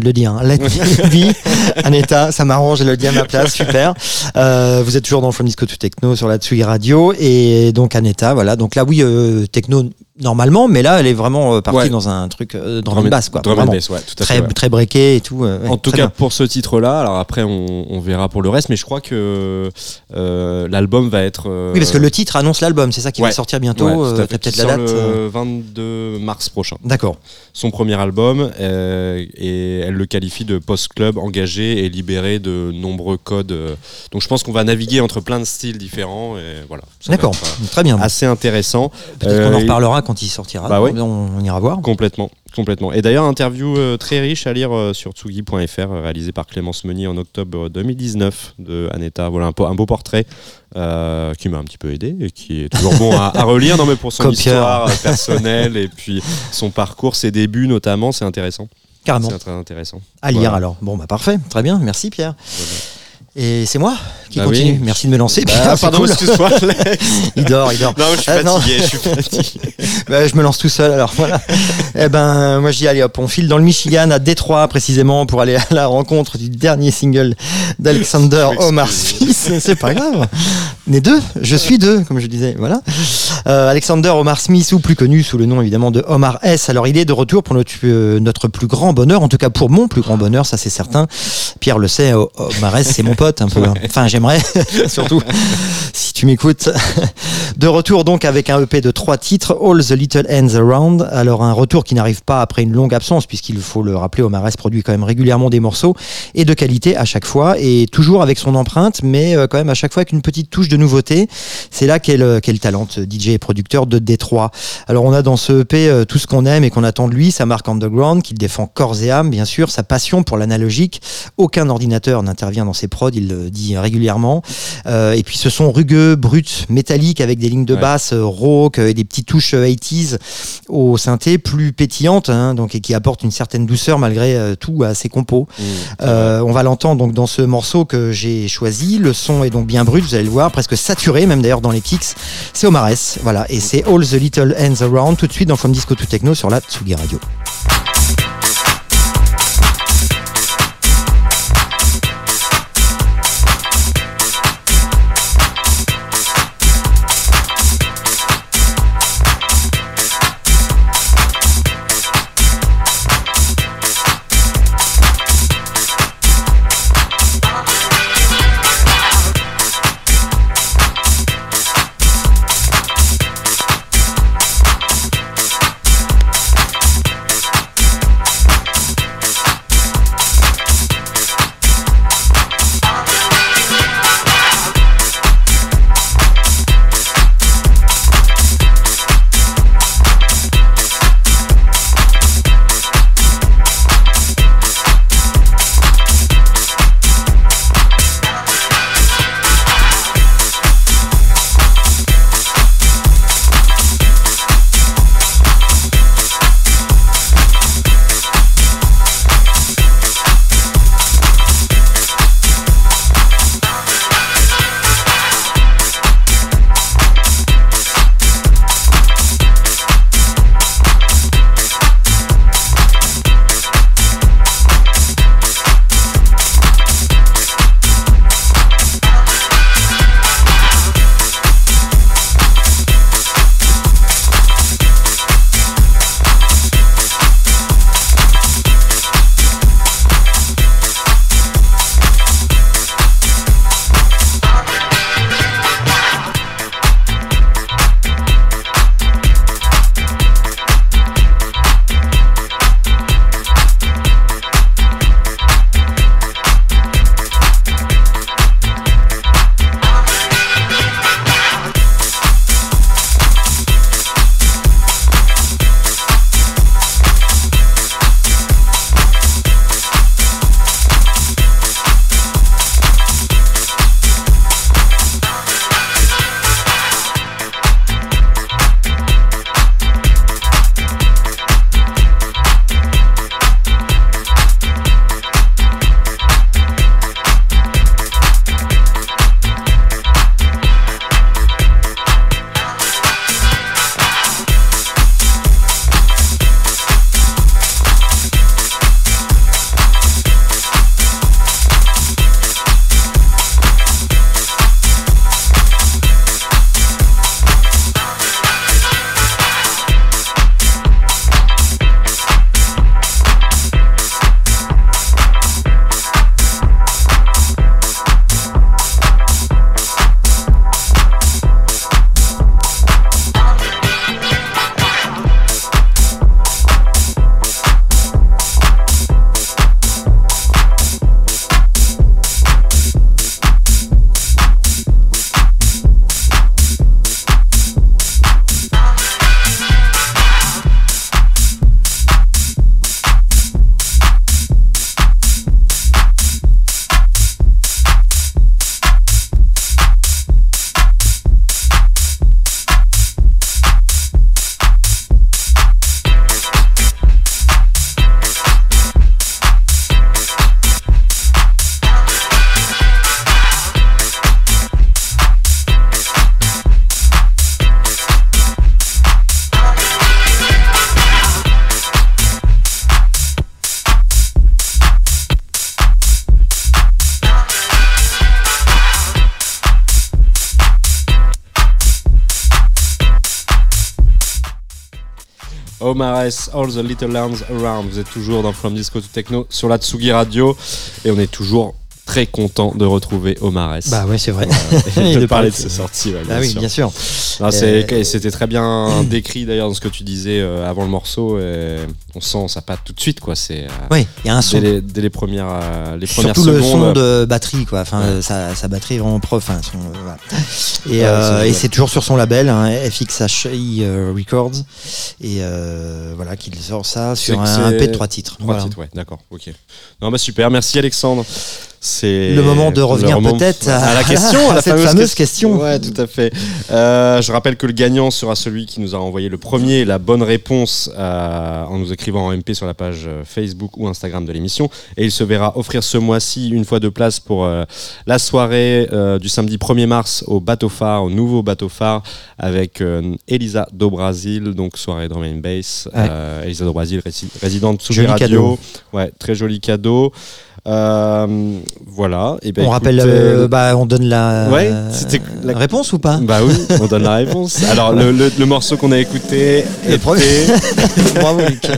Speaker 1: Le dire. Hein. Let me be. Aneta, ça m'arrange, elle le dit à ma place, super. Euh, vous êtes toujours dans le From Disco to Techno sur la Tsugi Radio. Et donc Aneta, voilà. Donc là, oui, euh, techno normalement, mais là, elle est vraiment euh, partie
Speaker 2: Ouais.
Speaker 1: dans un truc euh, drum
Speaker 2: Drum
Speaker 1: and
Speaker 2: and-
Speaker 1: bass, quoi.
Speaker 2: drum and bass, ouais, tout à
Speaker 1: très,
Speaker 2: fait, ouais.
Speaker 1: très breaké et tout. euh,
Speaker 2: En tout cas
Speaker 1: bien.
Speaker 2: pour ce titre-là, alors après on, on verra pour le reste, mais je crois que euh, l'album va être.
Speaker 1: Oui, parce que le titre annonce l'album, c'est ça qui va sortir bientôt. T'as peut-être la date.
Speaker 2: le 22 mars prochain.
Speaker 1: D'accord.
Speaker 2: Son premier album et elle le qualifie de post-club engagé et libéré de nombreux codes. Donc je pense qu'on va naviguer entre plein de styles différents et voilà.
Speaker 1: D'accord.
Speaker 2: euh,
Speaker 1: Très bien.
Speaker 2: Assez intéressant.
Speaker 1: Peut-être qu'on
Speaker 2: Euh,
Speaker 1: en reparlera quand il sortira.
Speaker 2: Bah ouais.
Speaker 1: on, on ira voir.
Speaker 2: Complètement, complètement. Et d'ailleurs, interview euh, très riche à lire euh, sur tsugi.fr, euh, réalisée par Clémence Meunier en octobre 2019 de Aneta. Voilà un, beau portrait euh, qui m'a un petit peu aidé et qui est toujours bon à, à relire. Non, mais pour son histoire euh, personnelle et puis son parcours, ses débuts notamment, c'est intéressant.
Speaker 1: Carrément.
Speaker 2: C'est très intéressant.
Speaker 1: À lire
Speaker 2: Voilà.
Speaker 1: alors. Bon, bah parfait. Très bien. Merci Pierre. Et c'est moi qui
Speaker 2: Bah
Speaker 1: continue.
Speaker 2: oui.
Speaker 1: Merci de me lancer.
Speaker 2: Bah,
Speaker 1: c'est
Speaker 2: pardon,
Speaker 1: cool.
Speaker 2: excuse-moi.
Speaker 1: Il dort, il dort.
Speaker 2: non, je suis
Speaker 1: Ah, non.
Speaker 2: fatigué, je suis fatigué.
Speaker 1: Bah, je me lance tout seul alors voilà. eh ben moi je dis allez hop, on file dans le Michigan à Détroit précisément pour aller à la rencontre du dernier single d'Alexander Omar. Smith. C'est pas grave. Né deux, je suis deux comme je disais. Voilà. Euh, Alexander Omar Smith ou plus connu sous le nom évidemment de Omar S. Alors il est de retour pour notre, euh, notre plus grand bonheur, en tout cas pour mon plus grand bonheur, ça c'est certain. Pierre le sait, Omar S c'est mon pote hein. Enfin j'aimerais surtout si tu m'écoutes. De retour donc avec un EP de trois titres, All the Little Hands Around. Alors un retour qui n'arrive pas après une longue absence, puisqu'il faut le rappeler, Omar S produit quand même régulièrement des morceaux et de qualité à chaque fois, et toujours avec son empreinte, mais euh, quand même à chaque fois avec une petite touche de nouveauté. C'est là qu'est le, qu'est le talent de DJ et producteur de Détroit. Alors on a dans ce EP euh, tout ce qu'on aime et qu'on attend de lui, sa marque underground, qu'il défend corps et âme, bien sûr, sa passion pour l'analogique. Aucun ordinateur n'intervient dans ses prods, il le dit régulièrement. Euh, et puis ce son rugueux, brut, métallique avec des lignes de
Speaker 2: Ouais.
Speaker 1: basse euh, rauques et des petites touches euh, 80s au synthé plus pétillantes, hein, donc et qui apportent une certaine douceur malgré tout à ses compos.
Speaker 2: Mmh,
Speaker 1: Euh, on va l'entendre donc dans ce morceau que j'ai choisi. Le son est donc bien brut, vous allez le voir, presque saturé, même d'ailleurs dans les kicks. C'est Omar S, voilà, et c'est All the Little Hands Around tout de suite dans From Disco to Techno sur la Tsugi Radio.
Speaker 2: Omares, All the Little Lands Around. Vous êtes toujours dans From Disco to Techno sur la Tsugi Radio et on est toujours très content de retrouver Omares.
Speaker 1: Bah ouais, c'est vrai.
Speaker 2: et
Speaker 1: Et
Speaker 2: de
Speaker 1: de
Speaker 2: parler de ses sorties. ouais,
Speaker 1: Ah oui,
Speaker 2: sûr.
Speaker 1: bien sûr. Euh,
Speaker 2: C'était très bien décrit d'ailleurs dans ce que tu disais euh, avant le morceau. et on sent ça pas tout de suite quoi. C'est euh,
Speaker 1: Oui, il y a un son.
Speaker 2: dès, les, dès les premières les premières
Speaker 1: Surtout le
Speaker 2: secondes.
Speaker 1: son de batterie, quoi. Enfin,
Speaker 2: Ouais.
Speaker 1: sa, sa batterie est vraiment prof. hein, son, voilà. Et,
Speaker 2: Ouais,
Speaker 1: euh,
Speaker 2: c'est
Speaker 1: et c'est toujours sur son label, hein, FXHI Records. Et euh, voilà, qu'il sort ça sur un, EP de trois titres.
Speaker 2: Trois
Speaker 1: Voilà.
Speaker 2: titres, ouais, d'accord, ok. Non, bah super, merci Alexandre. C'est
Speaker 1: Le moment de
Speaker 2: le
Speaker 1: revenir peut-être
Speaker 2: à,
Speaker 1: à-
Speaker 2: la question, à la
Speaker 1: cette
Speaker 2: fameuse,
Speaker 1: fameuse question.
Speaker 2: Ouais, tout à fait. Euh, je rappelle que le gagnant sera celui qui nous a envoyé le premier la bonne réponse euh, en nous écrivant en MP sur la page euh, Facebook ou Instagram de l'émission, et il se verra offrir ce mois-ci une fois de place pour euh, la soirée euh, du samedi 1er mars au bateau phare, au nouveau bateau phare, avec Elisa do Brasil, donc soirée drum and bass.
Speaker 1: Ouais.
Speaker 2: Elisa do Brasil, rési- résidente sous Radio.
Speaker 1: cadeau.
Speaker 2: Ouais, très joli cadeau. Euh, voilà. Et ben,
Speaker 1: on rappelle,
Speaker 2: écoutez,
Speaker 1: euh, bah, on donne la,
Speaker 2: Ouais, c'était la-
Speaker 1: réponse ou pas?
Speaker 2: Bah oui, on donne la réponse. Alors le, le- le morceau qu'on a écouté
Speaker 1: Le premier. Bravo, Luc.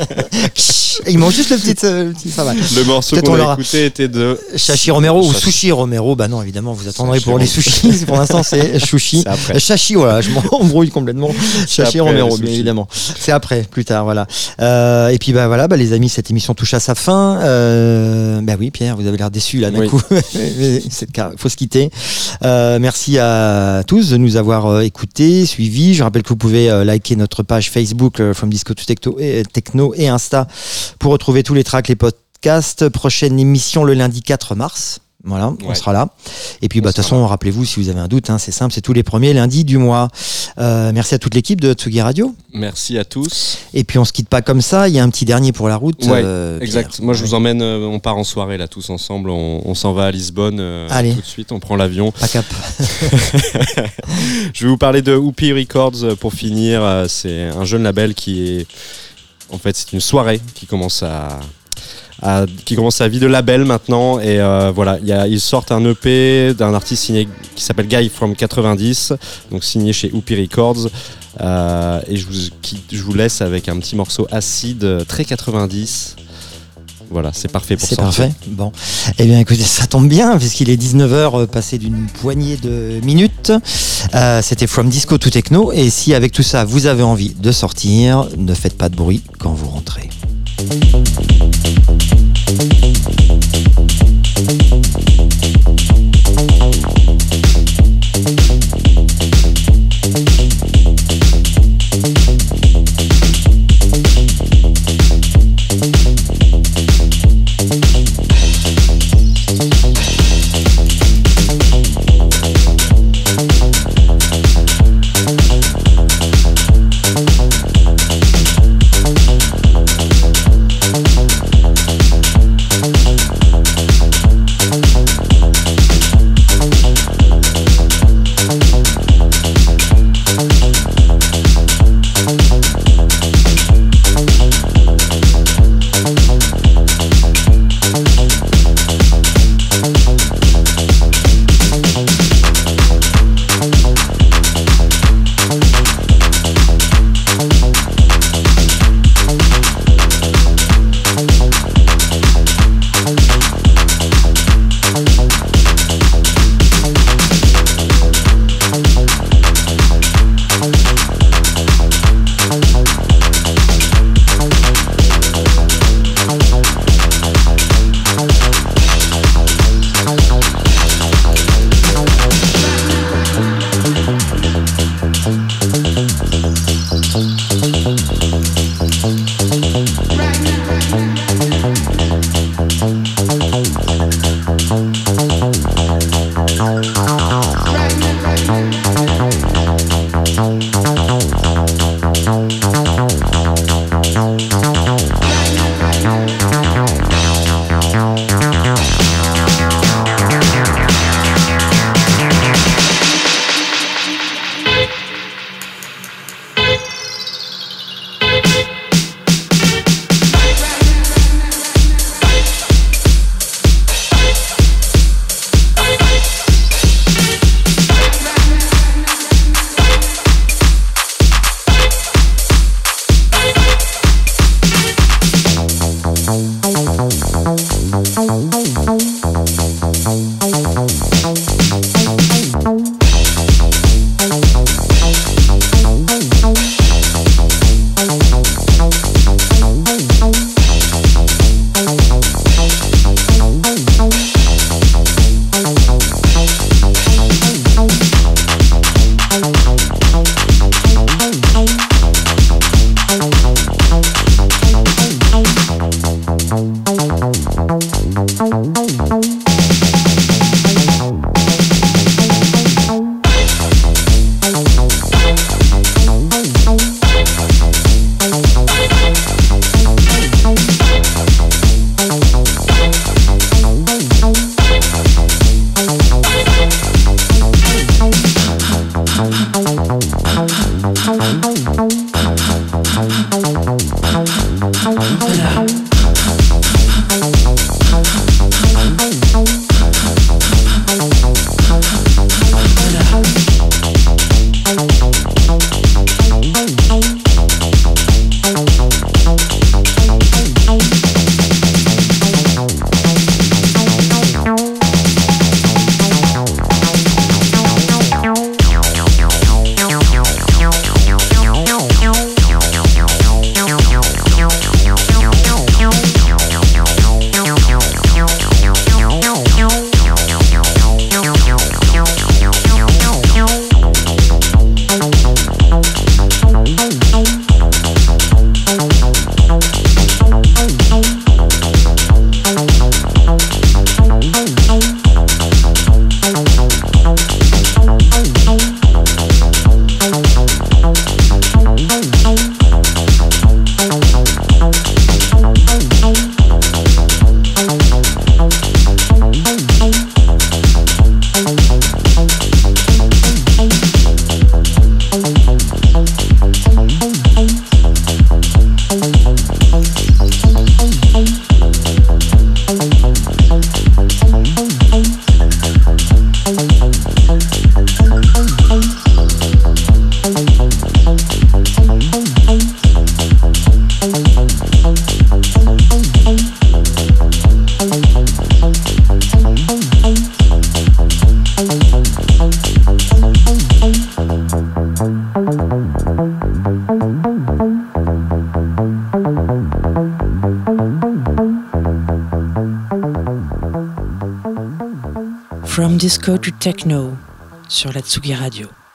Speaker 1: Il manque juste le petit, euh, le petit ça va.
Speaker 2: le morceau qu'on
Speaker 1: on
Speaker 2: a écouté était de
Speaker 1: Chachi Romero ou. Sushi Romero, bah non évidemment vous attendrez
Speaker 2: Chachi
Speaker 1: pour les sushis, pour l'instant c'est Sushi. Chachi voilà, je m'embrouille complètement. Chachi
Speaker 2: après,
Speaker 1: Romero bien évidemment. C'est après, plus tard voilà. Euh, et puis bah voilà, bah, les amis, cette émission touche à sa fin. Euh, bah oui Pierre, vous avez l'air déçu là d'un
Speaker 2: Oui.
Speaker 1: coup. C'est le faut se quitter. Euh, merci à tous de nous avoir euh, écoutés, suivis. Je rappelle que vous pouvez euh, liker notre page Facebook From Disco to Techno et, Techno et Insta pour retrouver tous les tracks, les podcasts. Prochaine émission le lundi 4 mars. Voilà, on sera là. Et puis, bah, de toute façon, rappelez-vous, si vous avez un doute, hein, c'est simple, c'est tous les premiers lundis du mois. Euh, merci à toute l'équipe de Tsugi Radio.
Speaker 2: Merci à tous.
Speaker 1: Et puis, on se quitte pas comme ça. Il y a un petit dernier pour la route.
Speaker 2: Ouais,
Speaker 1: euh,
Speaker 2: Exact. Moi je vous emmène, euh, on part en soirée là tous ensemble. On, on s'en va à Lisbonne
Speaker 1: Allez.
Speaker 2: tout de suite. On prend l'avion.
Speaker 1: Pas cap.
Speaker 2: Je vais vous parler de Whoopi Records pour finir. C'est un jeune label qui est. En fait, c'est une soirée qui commence à. À- qui commence sa vie de label maintenant et euh, voilà il y a- ils sortent un EP d'un artiste signé qui s'appelle Guy from 90 donc signé chez Whoopi Records Euh, et je vous, qui- je vous laisse avec un petit morceau acide euh, très 90 voilà c'est parfait pour
Speaker 1: C'est
Speaker 2: sortir.
Speaker 1: parfait. Bon. Eh bien, écoutez, ça tombe bien, puisqu'il est 19h, passé d'une poignée de minutes. Euh, C'était From Disco to Techno. Et si, avec tout ça, vous avez envie de sortir, ne faites pas de bruit quand vous rentrez.
Speaker 4: Disco to Techno sur la Tsugi Radio.